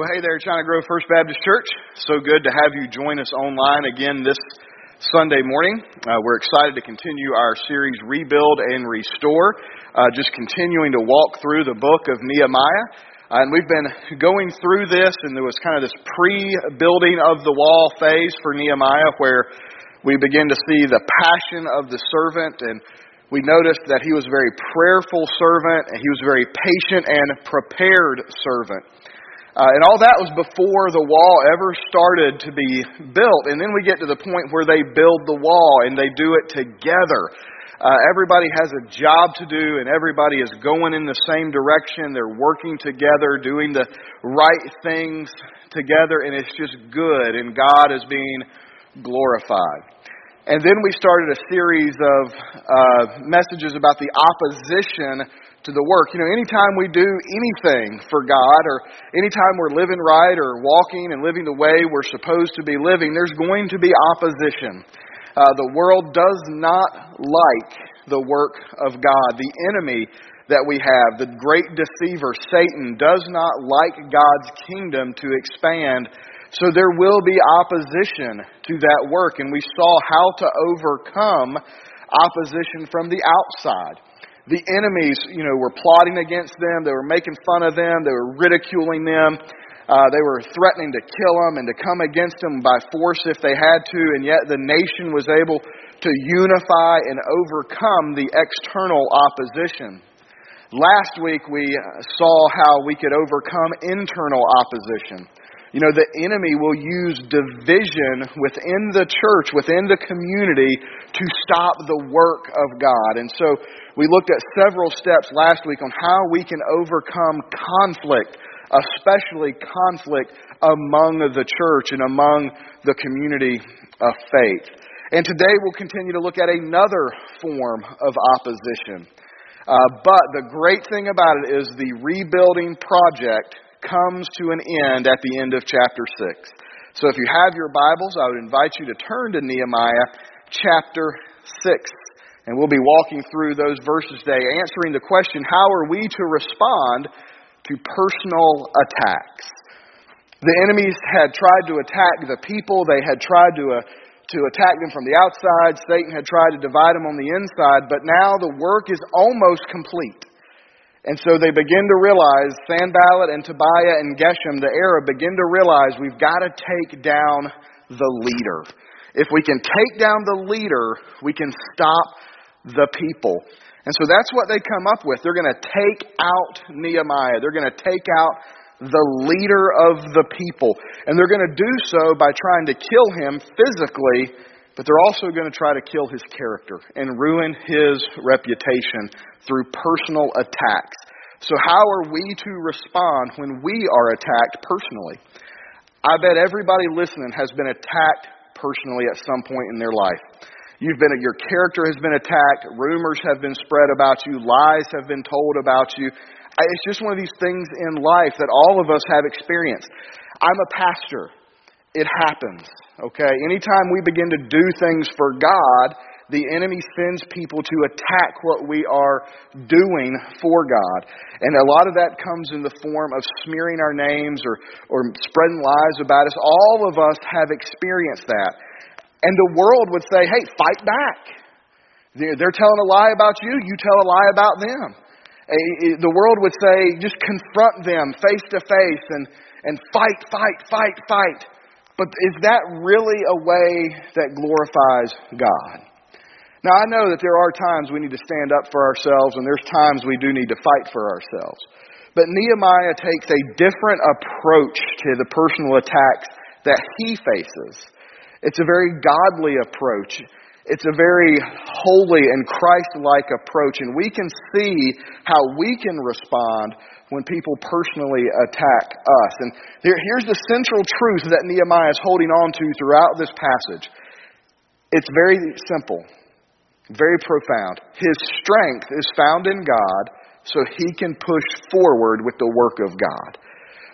Well, hey there, China Grove First Baptist Church. So good to have you join us online again this Sunday morning. Uh, we're excited to continue our series Rebuild and Restore, uh, just continuing to walk through the book of Nehemiah. Uh, and we've been going through this, and there was kind of this pre building of the wall phase for Nehemiah where we begin to see the passion of the servant and we noticed that he was a very prayerful servant and he was a very patient and prepared servant. Uh, and all that was before the wall ever started to be built. And then we get to the point where they build the wall and they do it together. Uh, everybody has a job to do and everybody is going in the same direction. They're working together, doing the right things together, and it's just good, and God is being glorified. And then we started a series of uh, messages about the opposition to the work. You know, anytime we do anything for God, or anytime we're living right, or walking and living the way we're supposed to be living, there's going to be opposition. Uh, the world does not like the work of God. The enemy that we have, the great deceiver, Satan, does not like God's kingdom to expand. So there will be opposition to that work, and we saw how to overcome opposition from the outside the enemies, you know, were plotting against them. They were making fun of them. They were ridiculing them. Uh, they were threatening to kill them and to come against them by force if they had to, and yet the nation was able to unify and overcome the external opposition. Last week we saw how we could overcome internal opposition. You know, the enemy will use division within the church, within the community, to stop the work of God. And so we looked at several steps last week on how we can overcome conflict, especially conflict among the church and among the community of faith. And today we'll continue to look at another form of opposition. Uh, but the great thing about it is the rebuilding project comes to an end at the end of chapter 6. So if you have your Bibles, I would invite you to turn to Nehemiah chapter 6. And we'll be walking through those verses today, answering the question how are we to respond to personal attacks? The enemies had tried to attack the people, they had tried to, uh, to attack them from the outside. Satan had tried to divide them on the inside, but now the work is almost complete. And so they begin to realize, Sanballat and Tobiah and Geshem, the Arab, begin to realize we've got to take down the leader. If we can take down the leader, we can stop the people. And so that's what they come up with. They're going to take out Nehemiah. They're going to take out the leader of the people. And they're going to do so by trying to kill him physically but they're also going to try to kill his character and ruin his reputation through personal attacks. So, how are we to respond when we are attacked personally? I bet everybody listening has been attacked personally at some point in their life. You've been, your character has been attacked, rumors have been spread about you, lies have been told about you. It's just one of these things in life that all of us have experienced. I'm a pastor. It happens. Okay? Anytime we begin to do things for God, the enemy sends people to attack what we are doing for God. And a lot of that comes in the form of smearing our names or, or spreading lies about us. All of us have experienced that. And the world would say, hey, fight back. They're telling a lie about you, you tell a lie about them. The world would say, just confront them face to face and, and fight, fight, fight, fight. But is that really a way that glorifies God? Now, I know that there are times we need to stand up for ourselves, and there's times we do need to fight for ourselves. But Nehemiah takes a different approach to the personal attacks that he faces. It's a very godly approach. It's a very holy and Christ like approach, and we can see how we can respond when people personally attack us. And here, here's the central truth that Nehemiah is holding on to throughout this passage. It's very simple, very profound. His strength is found in God so he can push forward with the work of God.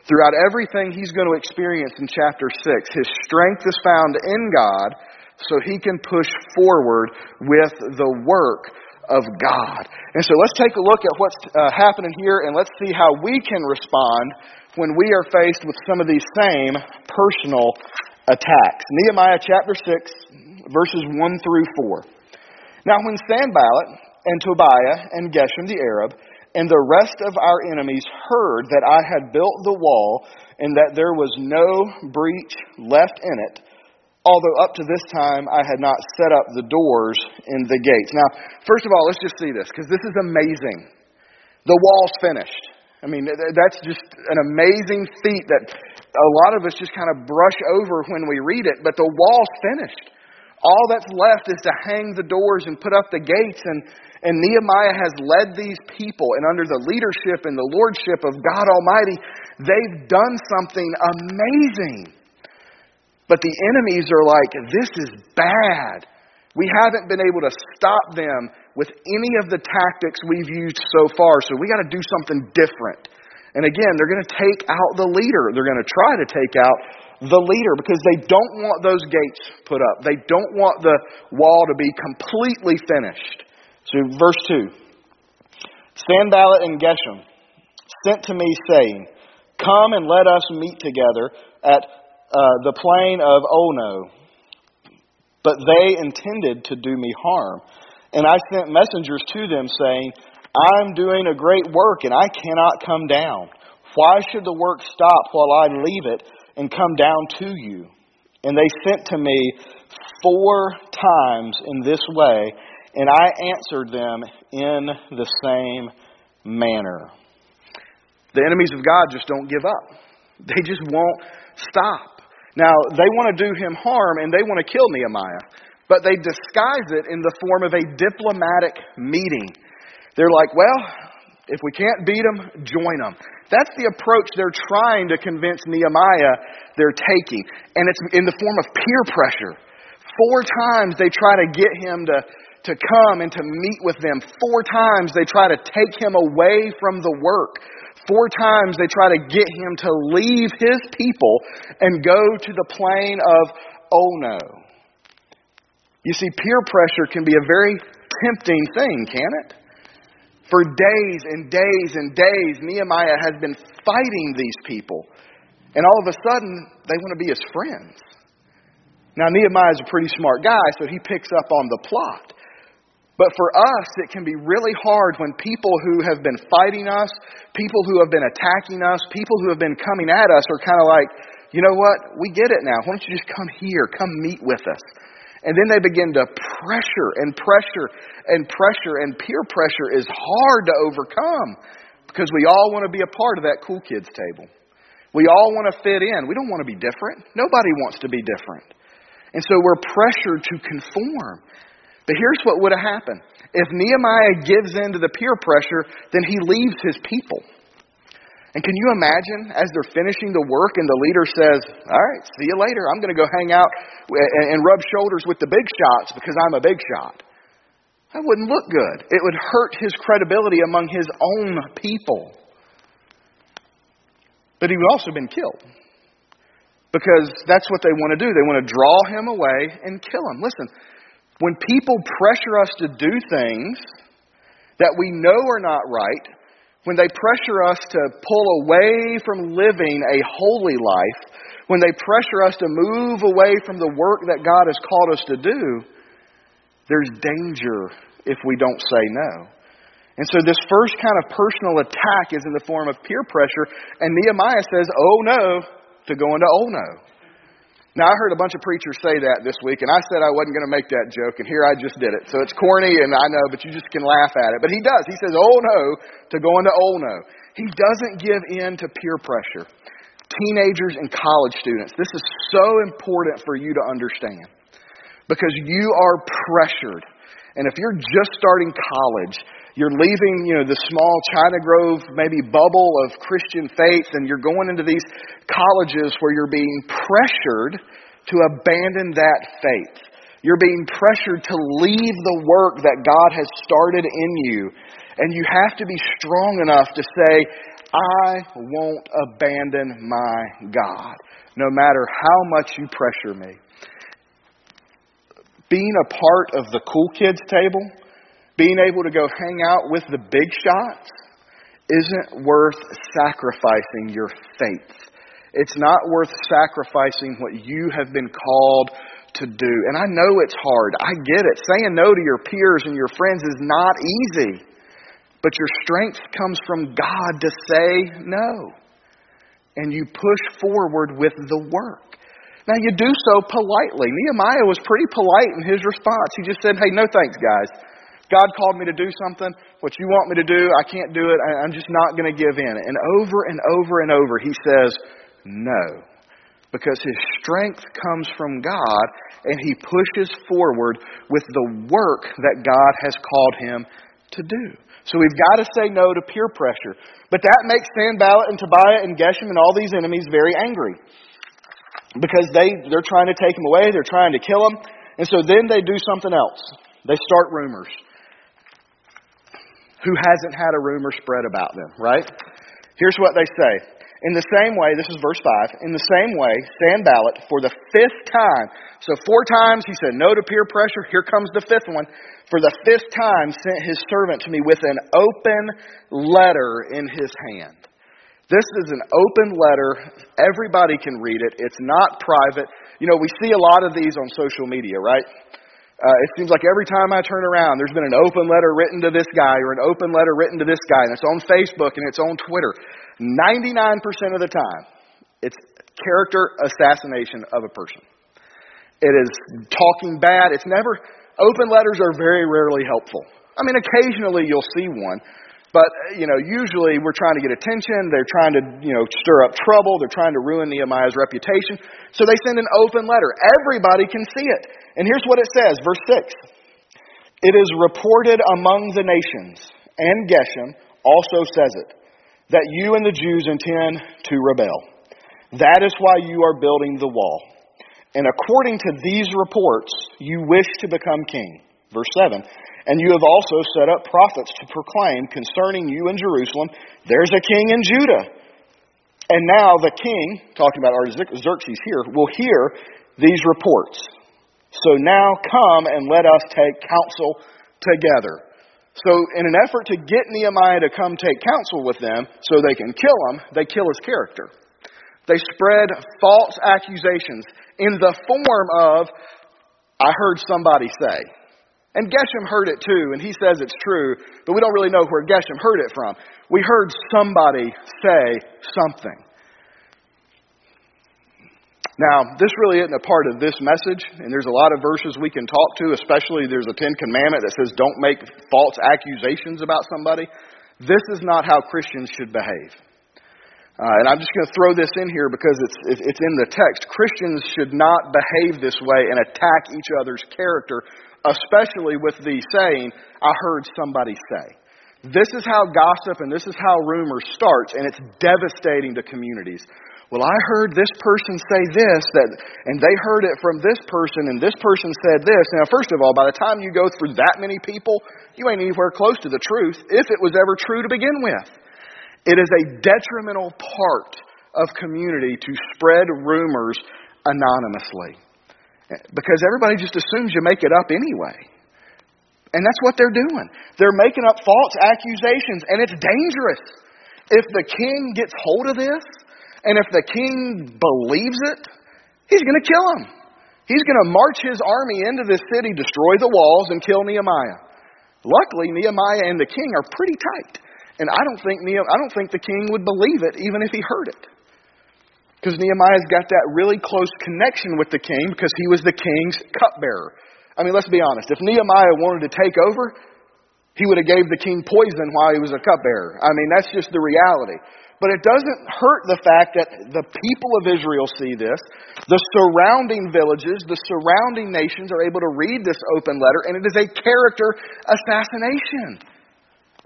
Throughout everything he's going to experience in chapter 6, his strength is found in God so he can push forward with the work of God. And so let's take a look at what's uh, happening here and let's see how we can respond when we are faced with some of these same personal attacks. Nehemiah chapter 6, verses 1 through 4. Now, when Sanballat and Tobiah and Geshem the Arab and the rest of our enemies heard that I had built the wall and that there was no breach left in it, although up to this time I had not set up the doors in the gates. Now, first of all, let's just see this, because this is amazing. The wall's finished. I mean, that's just an amazing feat that a lot of us just kind of brush over when we read it, but the wall's finished. All that's left is to hang the doors and put up the gates, and, and Nehemiah has led these people, and under the leadership and the lordship of God Almighty, they've done something amazing. But the enemies are like, this is bad. We haven't been able to stop them with any of the tactics we've used so far, so we got to do something different. And again, they're going to take out the leader. They're going to try to take out the leader because they don't want those gates put up. They don't want the wall to be completely finished. So, verse 2 Sanballat and Geshem sent to me, saying, Come and let us meet together at uh, the plain of Ono. But they intended to do me harm. And I sent messengers to them, saying, I'm doing a great work, and I cannot come down. Why should the work stop while I leave it and come down to you? And they sent to me four times in this way, and I answered them in the same manner. The enemies of God just don't give up. They just won't stop. Now, they want to do him harm and they want to kill Nehemiah, but they disguise it in the form of a diplomatic meeting. They're like, well, if we can't beat them, join them. That's the approach they're trying to convince Nehemiah they're taking. And it's in the form of peer pressure. Four times they try to get him to, to come and to meet with them. Four times they try to take him away from the work. Four times they try to get him to leave his people and go to the plain of Ono. You see, peer pressure can be a very tempting thing, can it? For days and days and days, Nehemiah has been fighting these people. And all of a sudden, they want to be his friends. Now, Nehemiah is a pretty smart guy, so he picks up on the plot. But for us, it can be really hard when people who have been fighting us, people who have been attacking us, people who have been coming at us are kind of like, you know what? We get it now. Why don't you just come here? Come meet with us. And then they begin to pressure and pressure and pressure, and peer pressure is hard to overcome because we all want to be a part of that cool kids table. We all want to fit in. We don't want to be different. Nobody wants to be different. And so we're pressured to conform. But here's what would have happened. If Nehemiah gives in to the peer pressure, then he leaves his people. And can you imagine as they're finishing the work and the leader says, All right, see you later. I'm going to go hang out and rub shoulders with the big shots because I'm a big shot. That wouldn't look good. It would hurt his credibility among his own people. But he would also have been killed. Because that's what they want to do. They want to draw him away and kill him. Listen, when people pressure us to do things that we know are not right, when they pressure us to pull away from living a holy life, when they pressure us to move away from the work that God has called us to do, there's danger if we don't say no. And so this first kind of personal attack is in the form of peer pressure, and Nehemiah says, oh no, to go into oh no. Now, I heard a bunch of preachers say that this week, and I said I wasn't going to make that joke, and here I just did it. So it's corny, and I know, but you just can laugh at it. But he does. He says, oh no, to go into oh no. He doesn't give in to peer pressure. Teenagers and college students, this is so important for you to understand because you are pressured. And if you're just starting college, you're leaving, you know, the small China Grove, maybe bubble of Christian faith, and you're going into these colleges where you're being pressured to abandon that faith. You're being pressured to leave the work that God has started in you. And you have to be strong enough to say, I won't abandon my God, no matter how much you pressure me. Being a part of the cool kids table, being able to go hang out with the big shots isn't worth sacrificing your faith. It's not worth sacrificing what you have been called to do. And I know it's hard. I get it. Saying no to your peers and your friends is not easy. But your strength comes from God to say no. And you push forward with the work. Now, you do so politely. Nehemiah was pretty polite in his response. He just said, Hey, no thanks, guys. God called me to do something. What you want me to do, I can't do it. I'm just not going to give in. And over and over and over, he says, No. Because his strength comes from God, and he pushes forward with the work that God has called him to do. So we've got to say no to peer pressure. But that makes Sanballat and Tobiah and Geshem and all these enemies very angry because they, they're trying to take him away, they're trying to kill him. And so then they do something else. They start rumors. Who hasn't had a rumor spread about them, right? Here's what they say. In the same way, this is verse 5, in the same way, Sanballat, for the fifth time, so four times he said no to peer pressure, here comes the fifth one, for the fifth time sent his servant to me with an open letter in his hand. This is an open letter. Everybody can read it. It's not private. You know, we see a lot of these on social media, right? Uh, it seems like every time I turn around, there's been an open letter written to this guy or an open letter written to this guy, and it's on Facebook and it's on Twitter. 99% of the time, it's character assassination of a person. It is talking bad. It's never, open letters are very rarely helpful. I mean, occasionally you'll see one, but, uh, you know, usually we're trying to get attention. They're trying to, you know, stir up trouble. They're trying to ruin Nehemiah's reputation. So they send an open letter. Everybody can see it. And here's what it says, verse 6. It is reported among the nations, and Geshem also says it, that you and the Jews intend to rebel. That is why you are building the wall. And according to these reports, you wish to become king. Verse 7. And you have also set up prophets to proclaim concerning you in Jerusalem, there's a king in Judah. And now the king, talking about Artaxerxes here, will hear these reports. So now come and let us take counsel together. So, in an effort to get Nehemiah to come take counsel with them so they can kill him, they kill his character. They spread false accusations in the form of, I heard somebody say. And Geshem heard it too, and he says it's true, but we don't really know where Geshem heard it from. We heard somebody say something. Now, this really isn't a part of this message, and there's a lot of verses we can talk to, especially there's a Ten Commandment that says don't make false accusations about somebody. This is not how Christians should behave. Uh, and I'm just going to throw this in here because it's, it's in the text. Christians should not behave this way and attack each other's character especially with the saying, I heard somebody say. This is how gossip and this is how rumor starts, and it's devastating to communities. Well, I heard this person say this, that, and they heard it from this person, and this person said this. Now, first of all, by the time you go through that many people, you ain't anywhere close to the truth, if it was ever true to begin with. It is a detrimental part of community to spread rumors anonymously. Because everybody just assumes you make it up anyway. And that's what they're doing. They're making up false accusations, and it's dangerous. If the king gets hold of this, and if the king believes it, he's going to kill him. He's going to march his army into this city, destroy the walls, and kill Nehemiah. Luckily, Nehemiah and the king are pretty tight. And I don't think Nehemiah, I don't think the king would believe it even if he heard it. Because Nehemiah's got that really close connection with the king because he was the king's cupbearer. I mean, let's be honest. If Nehemiah wanted to take over, he would have gave the king poison while he was a cupbearer. I mean, that's just the reality. But it doesn't hurt the fact that the people of Israel see this. The surrounding villages, the surrounding nations are able to read this open letter, and it is a character assassination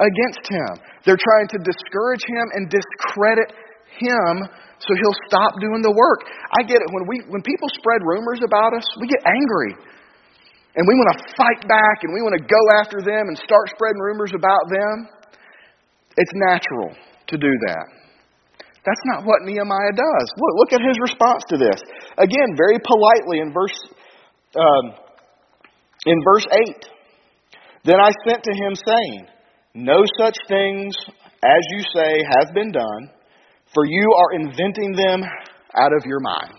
against him. They're trying to discourage him and discredit him so he'll stop doing the work. I get it. When, we, when people spread rumors about us, we get angry. And we want to fight back and we want to go after them and start spreading rumors about them. It's natural to do that. That's not what Nehemiah does. Look, look at his response to this. Again, very politely in verse, um, in verse 8. Then I sent to him saying, No such things as you say, have been done, for you are inventing them out of your mind.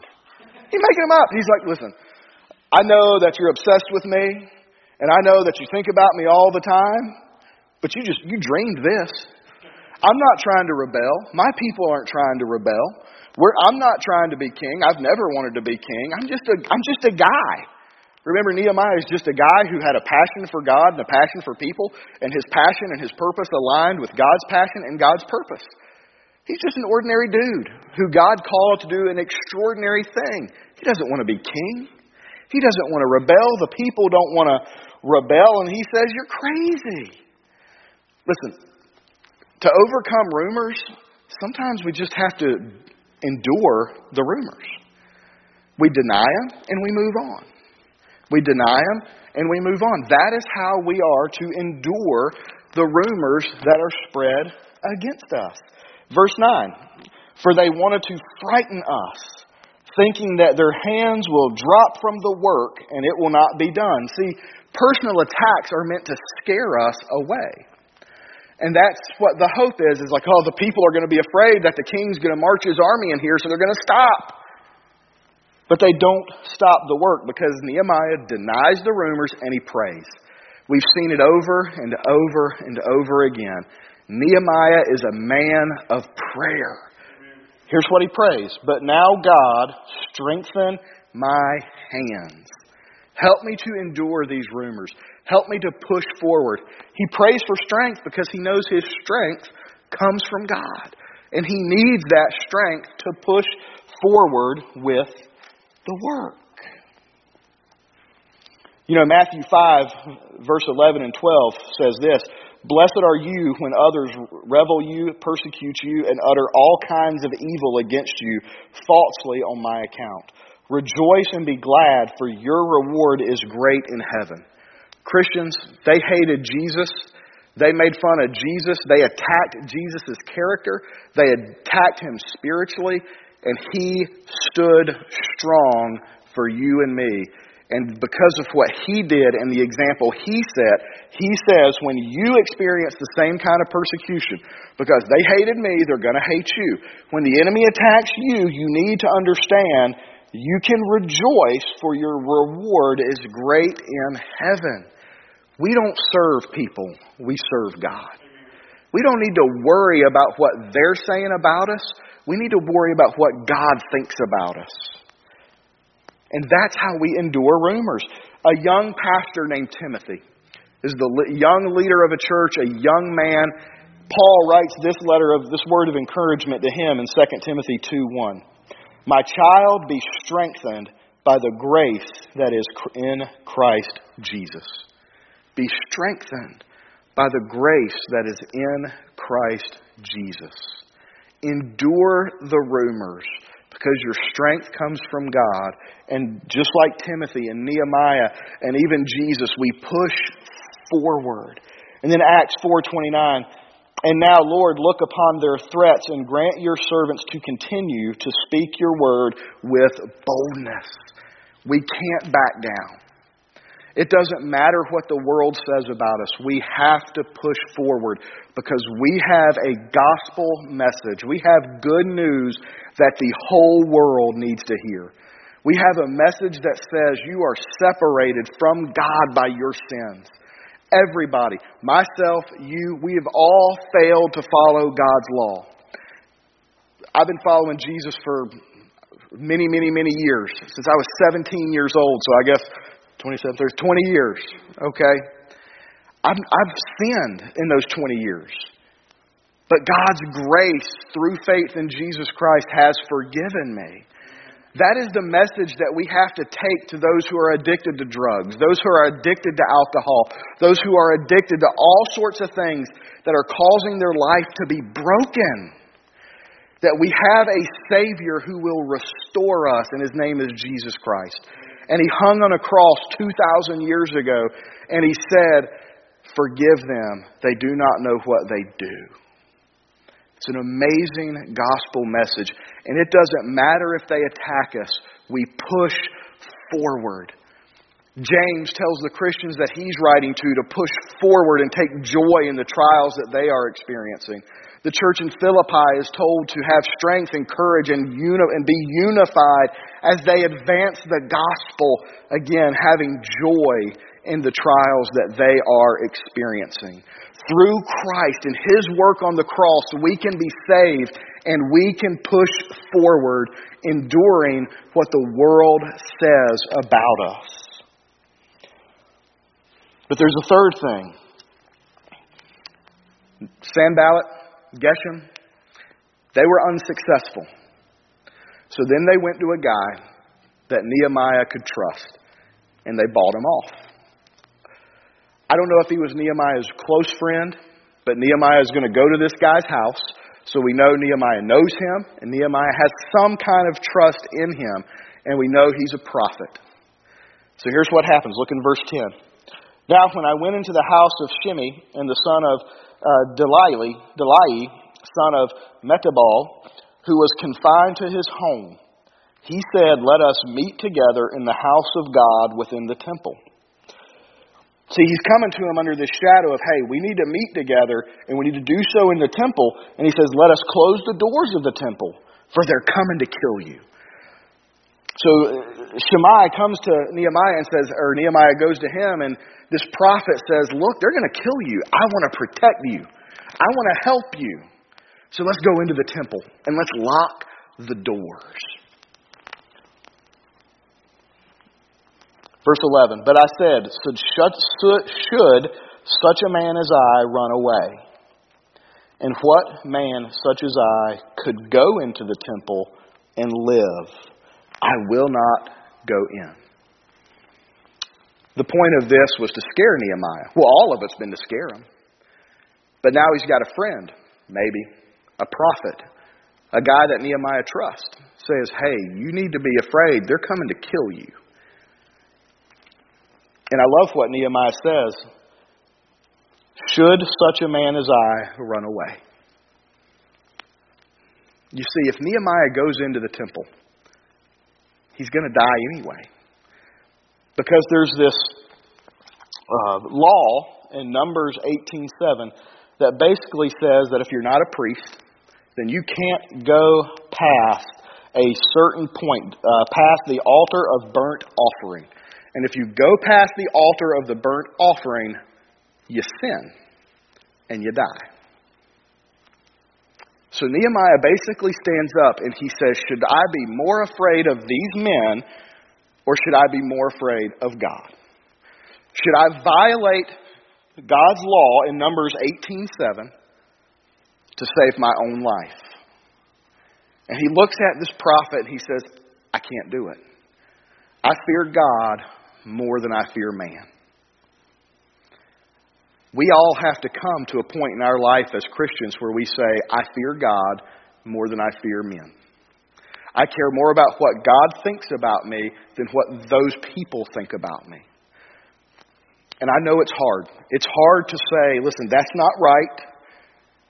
He's making them up. He's like, listen, I know that you're obsessed with me, and I know that you think about me all the time, but you just, you dreamed this. I'm not trying to rebel. My people aren't trying to rebel. We're, I'm not trying to be king. I've never wanted to be king. I'm just a, I'm just a guy. Remember, Nehemiah is just a guy who had a passion for God and a passion for people, and his passion and his purpose aligned with God's passion and God's purpose. He's just an ordinary dude who God called to do an extraordinary thing. He doesn't want to be king. He doesn't want to rebel. The people don't want to rebel, and he says, You're crazy. Listen, to overcome rumors, sometimes we just have to endure the rumors. We deny them and we move on. We deny them and we move on. That is how we are to endure the rumors that are spread against us. Verse 9 For they wanted to frighten us, thinking that their hands will drop from the work and it will not be done. See, personal attacks are meant to scare us away. And that's what the hope is, is like, oh, the people are going to be afraid that the king's going to march his army in here, so they're going to stop. But they don't stop the work because Nehemiah denies the rumors and he prays. We've seen it over and over and over again. Nehemiah is a man of prayer. Here's what he prays But now, God, strengthen my hands. Help me to endure these rumors. Help me to push forward. He prays for strength because he knows his strength comes from God. And he needs that strength to push forward with the work. You know, Matthew 5, verse 11 and 12 says this Blessed are you when others revel you, persecute you, and utter all kinds of evil against you falsely on my account. Rejoice and be glad, for your reward is great in heaven. Christians, they hated Jesus. They made fun of Jesus. They attacked Jesus' character. They attacked him spiritually. And he stood strong for you and me. And because of what he did and the example he set, he says when you experience the same kind of persecution, because they hated me, they're going to hate you. When the enemy attacks you, you need to understand you can rejoice, for your reward is great in heaven. We don't serve people, we serve God. We don't need to worry about what they're saying about us. We need to worry about what God thinks about us. And that's how we endure rumors. A young pastor named Timothy is the young leader of a church, a young man. Paul writes this letter of this word of encouragement to him in 2 Timothy 2 1. My child, be strengthened by the grace that is in Christ Jesus. Be strengthened by the grace that is in Christ Jesus. Endure the rumors because your strength comes from God. And just like Timothy and Nehemiah and even Jesus, we push forward. And then Acts 4:29 and now, Lord, look upon their threats and grant your servants to continue to speak your word with boldness. We can't back down. It doesn't matter what the world says about us. We have to push forward because we have a gospel message. We have good news that the whole world needs to hear. We have a message that says you are separated from God by your sins. Everybody, myself, you, we have all failed to follow God's law. I've been following Jesus for many, many, many years, since I was 17 years old, so I guess 27, 30, 20 years, okay? I've, I've sinned in those 20 years. But God's grace through faith in Jesus Christ has forgiven me. That is the message that we have to take to those who are addicted to drugs, those who are addicted to alcohol, those who are addicted to all sorts of things that are causing their life to be broken. That we have a Savior who will restore us, and His name is Jesus Christ. And He hung on a cross 2,000 years ago, and He said, Forgive them, they do not know what they do. It's an amazing gospel message. And it doesn't matter if they attack us, we push forward. James tells the Christians that he's writing to to push forward and take joy in the trials that they are experiencing. The church in Philippi is told to have strength and courage and, uni- and be unified as they advance the gospel, again, having joy in the trials that they are experiencing. Through Christ and His work on the cross, we can be saved and we can push forward, enduring what the world says about us. But there's a third thing. Sanballat, Geshem, they were unsuccessful. So then they went to a guy that Nehemiah could trust, and they bought him off. I don't know if he was Nehemiah's close friend, but Nehemiah is going to go to this guy's house. So we know Nehemiah knows him, and Nehemiah has some kind of trust in him, and we know he's a prophet. So here's what happens. Look in verse 10. Now, when I went into the house of Shemaiah and the son of uh, Delai, Delai, son of Mehetabel, who was confined to his home, he said, Let us meet together in the house of God within the temple. See, he's coming to him under this shadow of, hey, we need to meet together, and we need to do so in the temple. And he says, let us close the doors of the temple, for they're coming to kill you. So uh, Shemaiah comes to Nehemiah and says, or Nehemiah goes to him, and this prophet says, Look, they're going to kill you. I want to protect you, I want to help you. So let's go into the temple and let's lock the doors. Verse 11 But I said, Should such a man as I run away? And what man such as I could go into the temple and live? I will not go in. The point of this was to scare Nehemiah. Well, all of it's been to scare him. But now he's got a friend, maybe, a prophet, a guy that Nehemiah trusts, says, Hey, you need to be afraid. They're coming to kill you. And I love what Nehemiah says Should such a man as I run away? You see, if Nehemiah goes into the temple, he's going to die anyway. Because there's this uh, law in Numbers 18:7 that basically says that if you're not a priest, then you can't go past a certain point, uh, past the altar of burnt offering. And if you go past the altar of the burnt offering, you sin and you die. So Nehemiah basically stands up and he says, Should I be more afraid of these men or should I be more afraid of God? Should I violate God's law in Numbers 18:7 to save my own life? And he looks at this prophet and he says, I can't do it. I fear God more than I fear man. We all have to come to a point in our life as Christians where we say, I fear God more than I fear men. I care more about what God thinks about me than what those people think about me. And I know it's hard. It's hard to say, listen, that's not right.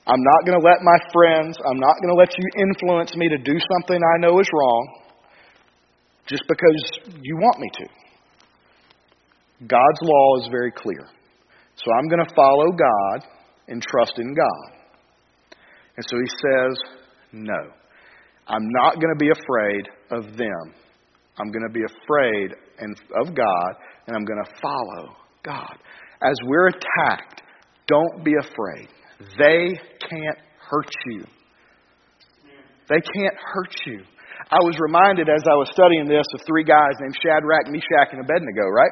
I'm not going to let my friends, I'm not going to let you influence me to do something I know is wrong just because you want me to. God's law is very clear. So I'm going to follow God and trust in God. And so he says, no. I'm not going to be afraid of them. I'm going to be afraid of God, and I'm going to follow God. As we're attacked, don't be afraid. They can't hurt you. They can't hurt you. I was reminded as I was studying this of three guys named Shadrach, Meshach, and Abednego, right?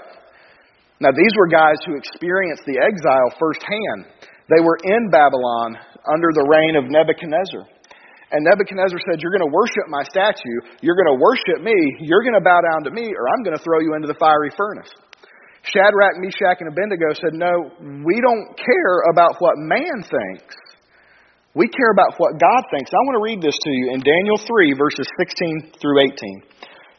Now, these were guys who experienced the exile firsthand. They were in Babylon under the reign of Nebuchadnezzar. And Nebuchadnezzar said, You're going to worship my statue. You're going to worship me. You're going to bow down to me, or I'm going to throw you into the fiery furnace. Shadrach, Meshach, and Abednego said, No, we don't care about what man thinks. We care about what God thinks. I want to read this to you in Daniel 3, verses 16 through 18.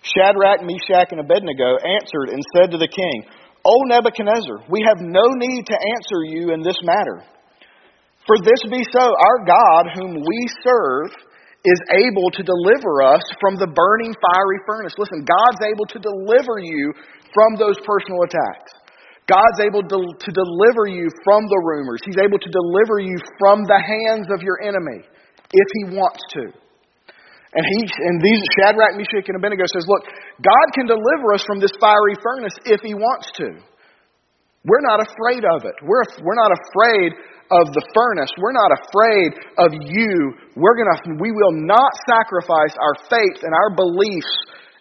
Shadrach, Meshach, and Abednego answered and said to the king, O Nebuchadnezzar, we have no need to answer you in this matter. For this be so, our God, whom we serve, is able to deliver us from the burning fiery furnace. Listen, God's able to deliver you from those personal attacks. God's able to, to deliver you from the rumors. He's able to deliver you from the hands of your enemy if He wants to. And he and these Shadrach, Meshach, and Abednego says, Look, God can deliver us from this fiery furnace if He wants to. We're not afraid of it. We're, we're not afraid of the furnace. We're not afraid of you. We're gonna, we will not sacrifice our faith and our beliefs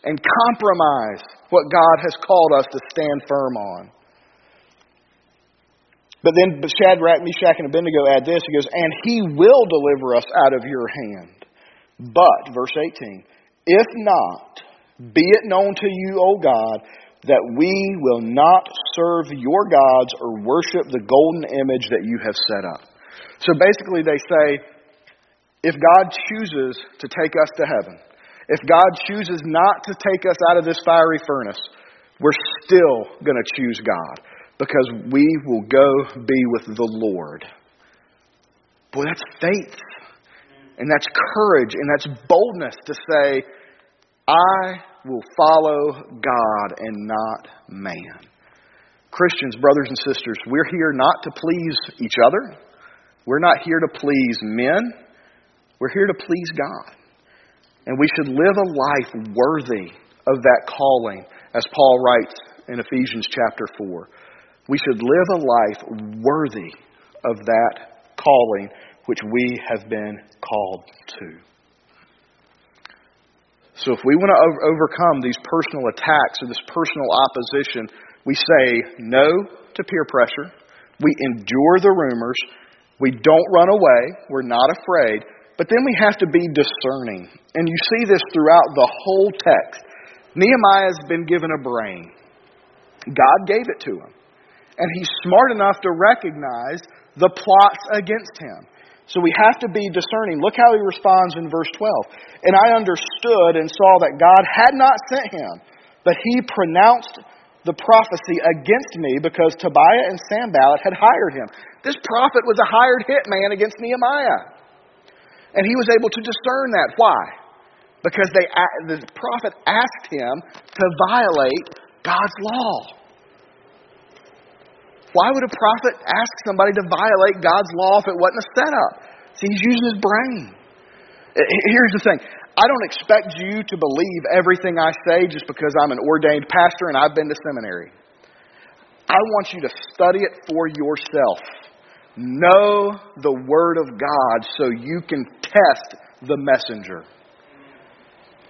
and compromise what God has called us to stand firm on. But then Shadrach, Meshach, and Abednego add this. He goes, And he will deliver us out of your hand. But, verse 18, if not, be it known to you, O God, that we will not serve your gods or worship the golden image that you have set up. So basically, they say, if God chooses to take us to heaven, if God chooses not to take us out of this fiery furnace, we're still going to choose God because we will go be with the Lord. Boy, that's faith. And that's courage and that's boldness to say, I will follow God and not man. Christians, brothers and sisters, we're here not to please each other. We're not here to please men. We're here to please God. And we should live a life worthy of that calling, as Paul writes in Ephesians chapter 4. We should live a life worthy of that calling which we have been called to. So, if we want to overcome these personal attacks or this personal opposition, we say no to peer pressure. We endure the rumors. We don't run away. We're not afraid. But then we have to be discerning. And you see this throughout the whole text. Nehemiah has been given a brain, God gave it to him. And he's smart enough to recognize the plots against him. So we have to be discerning. Look how he responds in verse 12. And I understood and saw that God had not sent him, but he pronounced the prophecy against me because Tobiah and Sanballat had hired him. This prophet was a hired hitman against Nehemiah. And he was able to discern that. Why? Because they, the prophet asked him to violate God's law. Why would a prophet ask somebody to violate God's law if it wasn't a setup? See, he's using his brain. Here's the thing I don't expect you to believe everything I say just because I'm an ordained pastor and I've been to seminary. I want you to study it for yourself. Know the Word of God so you can test the messenger.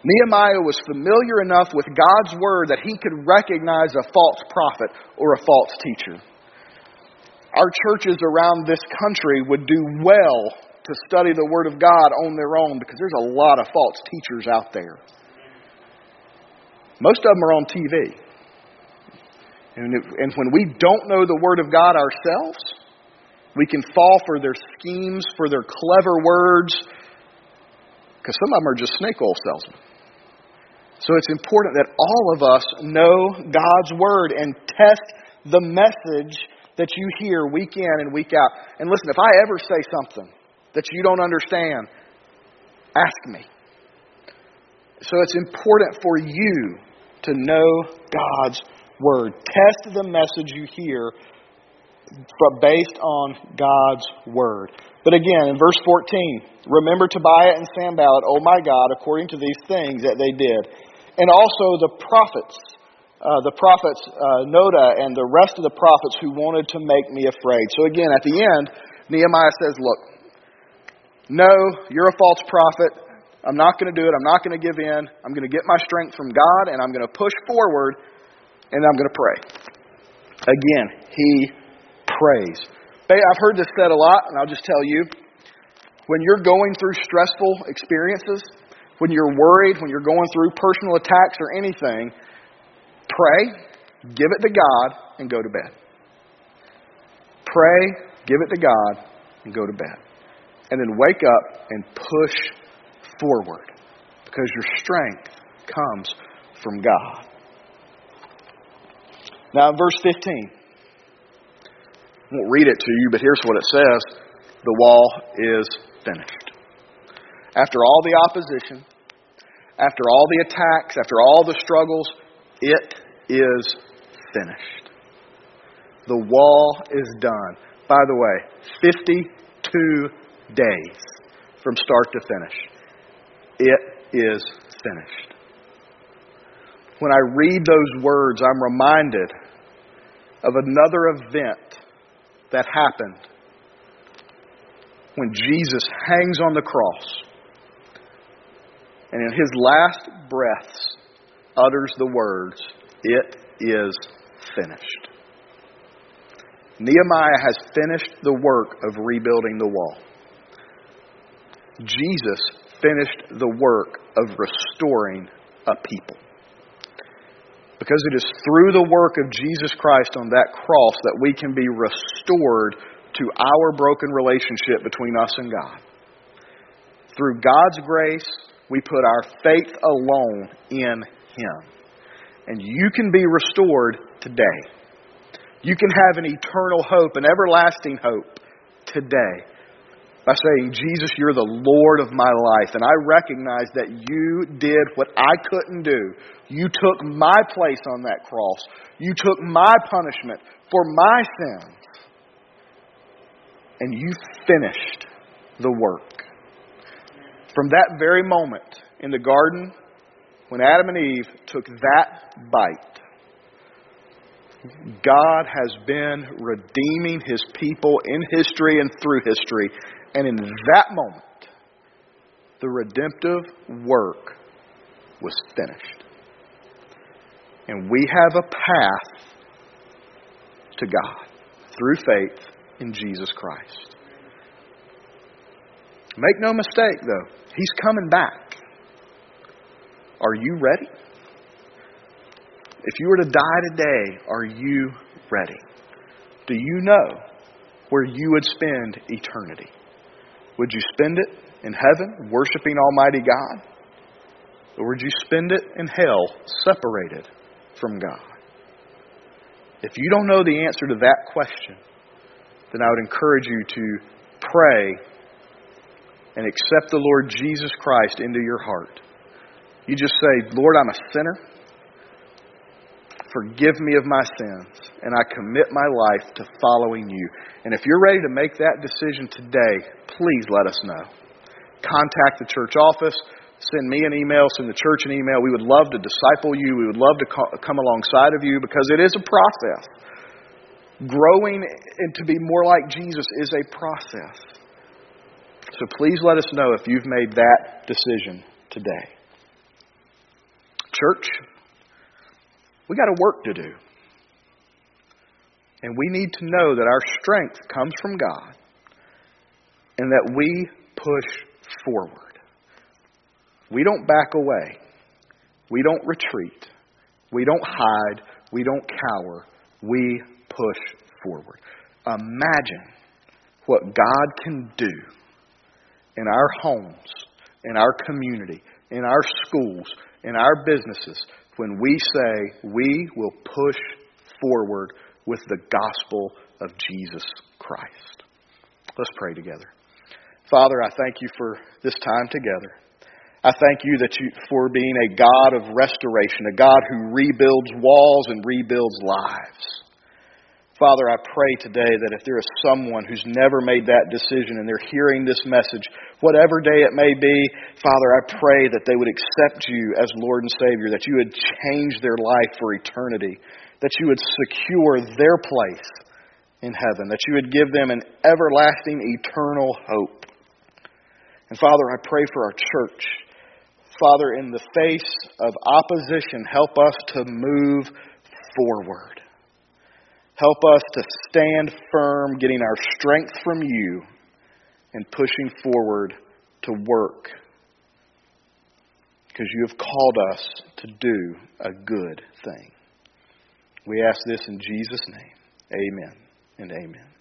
Nehemiah was familiar enough with God's Word that he could recognize a false prophet or a false teacher. Our churches around this country would do well to study the Word of God on their own because there's a lot of false teachers out there. Most of them are on TV. And, if, and when we don't know the Word of God ourselves, we can fall for their schemes, for their clever words, because some of them are just snake oil salesmen. So it's important that all of us know God's Word and test the message that you hear week in and week out. And listen, if I ever say something that you don't understand, ask me. So it's important for you to know God's Word. Test the message you hear based on God's word. But again, in verse 14, remember Tobiah and Sanballat, oh my God, according to these things that they did. And also the prophets, uh, the prophets uh, Noda and the rest of the prophets who wanted to make me afraid. So again, at the end, Nehemiah says, Look, no, you're a false prophet. I'm not going to do it. I'm not going to give in. I'm going to get my strength from God, and I'm going to push forward, and I'm going to pray. Again, he prays. I've heard this said a lot, and I'll just tell you when you're going through stressful experiences, when you're worried, when you're going through personal attacks or anything, pray, give it to God, and go to bed. Pray, give it to God, and go to bed. And then wake up and push forward because your strength comes from God. Now, in verse 15. I won't read it to you, but here's what it says The wall is finished. After all the opposition, after all the attacks, after all the struggles, it is finished. The wall is done. By the way, 52 days from start to finish. It is finished. When I read those words, I'm reminded of another event that happened when Jesus hangs on the cross and in his last breaths utters the words, It is finished. Nehemiah has finished the work of rebuilding the wall. Jesus finished the work of restoring a people. Because it is through the work of Jesus Christ on that cross that we can be restored to our broken relationship between us and God. Through God's grace, we put our faith alone in Him. And you can be restored today. You can have an eternal hope, an everlasting hope today by saying, Jesus, you're the Lord of my life. And I recognize that you did what I couldn't do. You took my place on that cross, you took my punishment for my sins. And you finished the work. From that very moment in the garden, when Adam and Eve took that bite, God has been redeeming his people in history and through history. And in that moment, the redemptive work was finished. And we have a path to God through faith in Jesus Christ. Make no mistake, though, He's coming back. Are you ready? If you were to die today, are you ready? Do you know where you would spend eternity? Would you spend it in heaven, worshiping Almighty God? Or would you spend it in hell, separated from God? If you don't know the answer to that question, then I would encourage you to pray and accept the Lord Jesus Christ into your heart. You just say, Lord, I'm a sinner. Forgive me of my sins, and I commit my life to following you. And if you're ready to make that decision today, please let us know. Contact the church office, send me an email, send the church an email. We would love to disciple you. We would love to come alongside of you because it is a process. Growing and to be more like Jesus is a process. So please let us know if you've made that decision today. Church, we got a work to do. And we need to know that our strength comes from God and that we push forward. We don't back away. We don't retreat. We don't hide. We don't cower. We push forward. Imagine what God can do in our homes, in our community, in our schools, in our businesses when we say we will push forward with the gospel of Jesus Christ. Let's pray together. Father, I thank you for this time together. I thank you that you for being a God of restoration, a God who rebuilds walls and rebuilds lives. Father, I pray today that if there is someone who's never made that decision and they're hearing this message, whatever day it may be, Father, I pray that they would accept you as Lord and Savior, that you would change their life for eternity, that you would secure their place in heaven, that you would give them an everlasting, eternal hope. And Father, I pray for our church. Father, in the face of opposition, help us to move forward. Help us to stand firm, getting our strength from you and pushing forward to work. Because you have called us to do a good thing. We ask this in Jesus' name. Amen and amen.